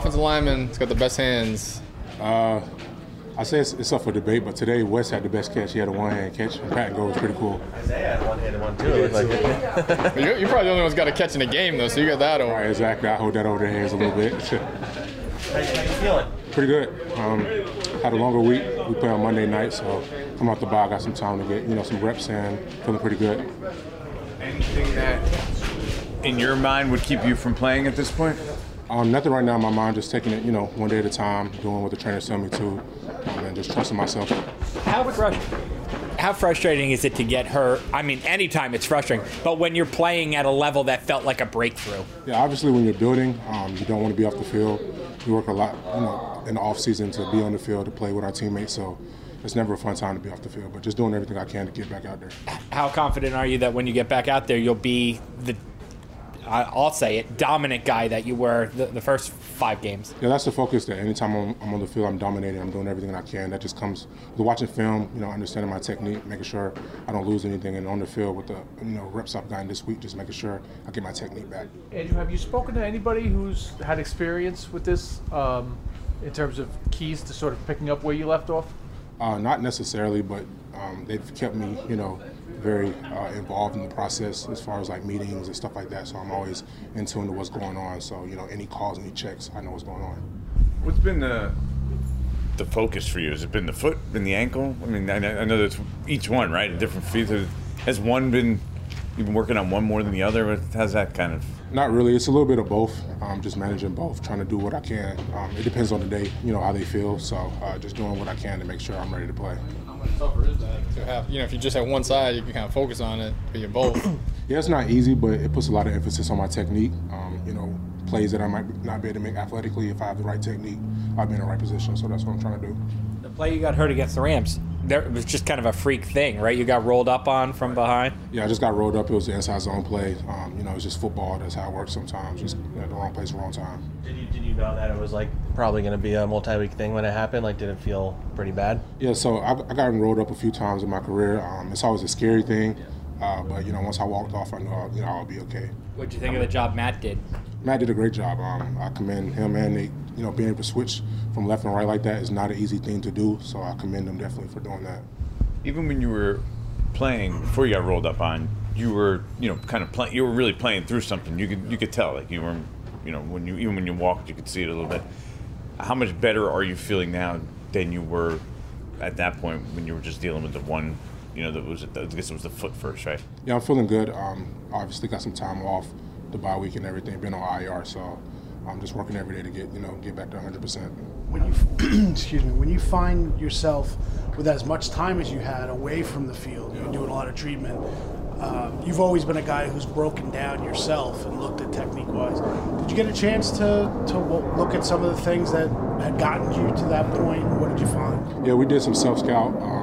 offensive lineman has got the best hands? Uh, I say it's, it's, up for debate, but today Wes had the best catch. He had a one-hand catch, and Patton Go was pretty cool. Isaiah had one-handed one too. Like you're, you're, probably the only one's got a catch in the game though, so you got that over. Right, exactly. I hold that over their hands a little bit. How you feeling? Pretty good. Um, had a longer week. We play on Monday night, so come out the bar, got some time to get you know some reps in. Feeling pretty good. Anything that in your mind would keep you from playing at this point? Um, nothing right now in my mind. Just taking it, you know, one day at a time, doing what the trainers tell me to, um, and just trusting myself. How how frustrating is it to get hurt? I mean, anytime it's frustrating, but when you're playing at a level that felt like a breakthrough. Yeah, obviously, when you're building, um, you don't want to be off the field. We work a lot, you know, in the off season to be on the field to play with our teammates. So it's never a fun time to be off the field, but just doing everything I can to get back out there. How confident are you that when you get back out there, you'll be the I'll say it, dominant guy that you were the, the first five games. Yeah, that's the focus. That anytime I'm, I'm, on the field, I'm dominating. I'm doing everything I can. That just comes with watching film. You know, understanding my technique, making sure I don't lose anything, and on the field with the you know reps I've gotten this week, just making sure I get my technique back. Andrew, have you spoken to anybody who's had experience with this um, in terms of keys to sort of picking up where you left off? Uh, not necessarily, but um, they've kept me, you know, very uh, involved in the process as far as like meetings and stuff like that. So I'm always in tune to what's going on. So you know, any calls, any checks, I know what's going on. What's been the the focus for you? Has it been the foot, been the ankle? I mean, I, I know that each one, right? A different feet. Has one been you've been working on one more than the other? How's that kind of? Not really. It's a little bit of both. Um, just managing both, trying to do what I can. Um, it depends on the day, you know, how they feel. So uh, just doing what I can to make sure I'm ready to play How much tougher is that to have? You know, if you just have one side, you can kind of focus on it, but you're both. yeah, it's not easy, but it puts a lot of emphasis on my technique. Um, you know, plays that I might not be able to make athletically. If I have the right technique, I'll be in the right position. So that's what I'm trying to do. The play you got hurt against the Rams, there it was just kind of a freak thing, right? You got rolled up on from behind. Yeah, I just got rolled up. It was the inside zone play. Um, you know, it's just football. That's how it works sometimes. Just you know, the wrong place, wrong time. Did you did you know that it was like probably going to be a multi-week thing when it happened? Like, did it feel pretty bad? Yeah, so I, I got rolled up a few times in my career. Um, it's always a scary thing, uh, but you know, once I walked off, I knew you know I'll be okay. What do you think of the job Matt did? Matt did a great job. Um, I commend him and Nate. You know, being able to switch from left and right like that is not an easy thing to do. So I commend them definitely for doing that. Even when you were playing before you got rolled up on, you were you know kind of playing. You were really playing through something. You could you could tell like you were you know when you even when you walked you could see it a little bit. How much better are you feeling now than you were at that point when you were just dealing with the one? You know, that was I guess it was the foot first, right? Yeah, I'm feeling good. Um, obviously got some time off the bye week and everything. Been on IR, so I'm just working every day to get you know get back to 100. percent When you excuse me, when you find yourself with as much time as you had away from the field, you're doing a lot of treatment. Um, you've always been a guy who's broken down yourself and looked at technique wise. Did you get a chance to, to look at some of the things that had gotten you to that point? What did you find? Yeah, we did some self scout. Um,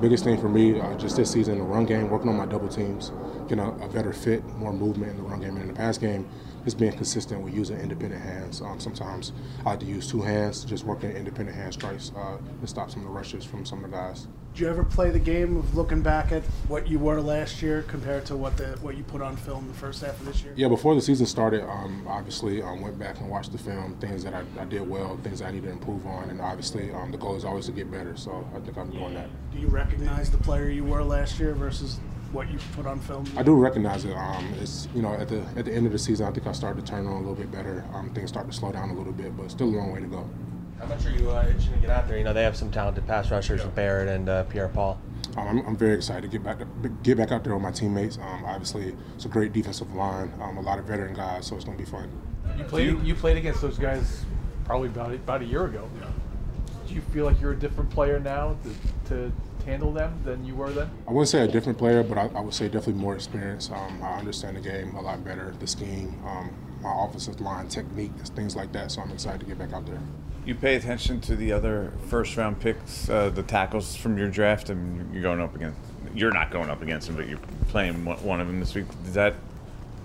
biggest thing for me uh, just this season, in the run game, working on my double teams, getting a, a better fit, more movement in the run game and in the pass game just being consistent with using independent hands. Um, sometimes I like to use two hands, just working independent hand strikes uh, to stop some of the rushes from some of the guys. Did you ever play the game of looking back at what you were last year compared to what the what you put on film the first half of this year? Yeah, before the season started, um, obviously I um, went back and watched the film, things that I, I, did well, things I need to improve on, and obviously um, the goal is always to get better. So I think I'm doing that. Do you recognize the player you were last year versus what you put on film? I do recognize it. Um, it's you know at the at the end of the season, I think I started to turn on a little bit better. Um, things start to slow down a little bit, but still a long way to go. How much are you uh, itching to get out there? You know they have some talented pass rushers with Barrett and uh, Pierre Paul. Um, I'm, I'm, very excited to get back to, get back out there with my teammates. Um, obviously, it's a great defensive line, um, a lot of veteran guys, so it's going to be fun. You played you played against those guys probably about about a year ago. Yeah. Do you feel like you're a different player now to, to handle them than you were then? I wouldn't say a different player, but I, I would say definitely more experience. Um, I understand the game a lot better, the scheme, um, my offensive line technique, things like that. So I'm excited to get back out there. You pay attention to the other first round picks, uh, the tackles from your draft, and you're going up against. You're not going up against them, but you're playing one of them this week. Did that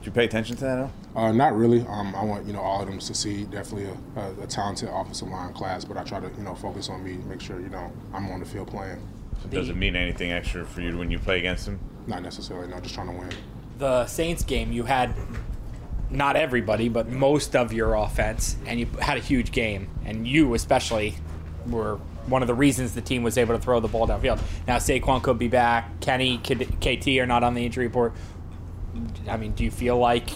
do you pay attention to that at all? Uh, not really. Um, I want you know all of them to succeed. Definitely a, a, a, talented offensive line class, but I try to you know focus on me, make sure you know I'm on the field playing. So does it mean anything extra for you when you play against them? Not necessarily. No, just trying to win. The Saints game, you had not everybody, but most of your offense, and you had a huge game, and you especially were one of the reasons the team was able to throw the ball downfield. Now Saquon could be back, Kenny, KT are not on the injury report. I mean, do you feel like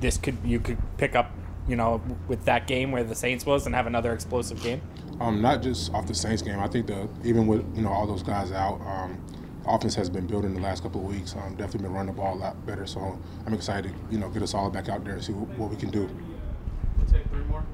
this could you could pick up, you know, with that game where the Saints was and have another explosive game? Um, not just off the Saints game. I think the even with you know all those guys out, um, offense has been building the last couple of weeks. Um, definitely been running the ball a lot better. So I'm excited, to, you know, get us all back out there and see what, what we can do. We'll take three more.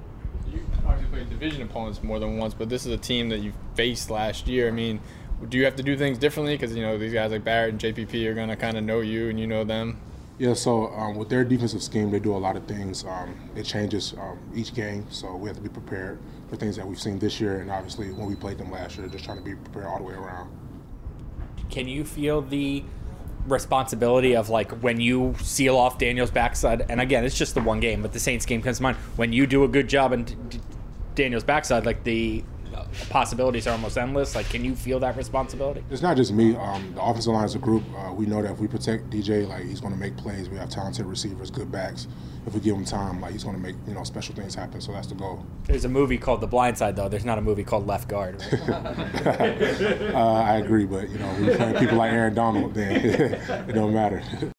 You obviously played division opponents more than once, but this is a team that you faced last year. I mean, do you have to do things differently because you know these guys like Barrett and JPP are gonna kind of know you and you know them? Yeah, so um, with their defensive scheme, they do a lot of things. Um, it changes um, each game, so we have to be prepared for things that we've seen this year, and obviously when we played them last year, just trying to be prepared all the way around. Can you feel the responsibility of like when you seal off Daniel's backside? And again, it's just the one game, but the Saints game comes to mind. When you do a good job in D- D- Daniel's backside, like the possibilities are almost endless. Like, can you feel that responsibility? It's not just me. Um, the offensive line is a group. Uh, we know that if we protect DJ, like he's going to make plays. We have talented receivers, good backs. If we give him time, like he's going to make you know special things happen. So that's the goal. There's a movie called The Blind Side, though. There's not a movie called Left Guard. uh, I agree, but you know, you're playing people like Aaron Donald, then it don't matter.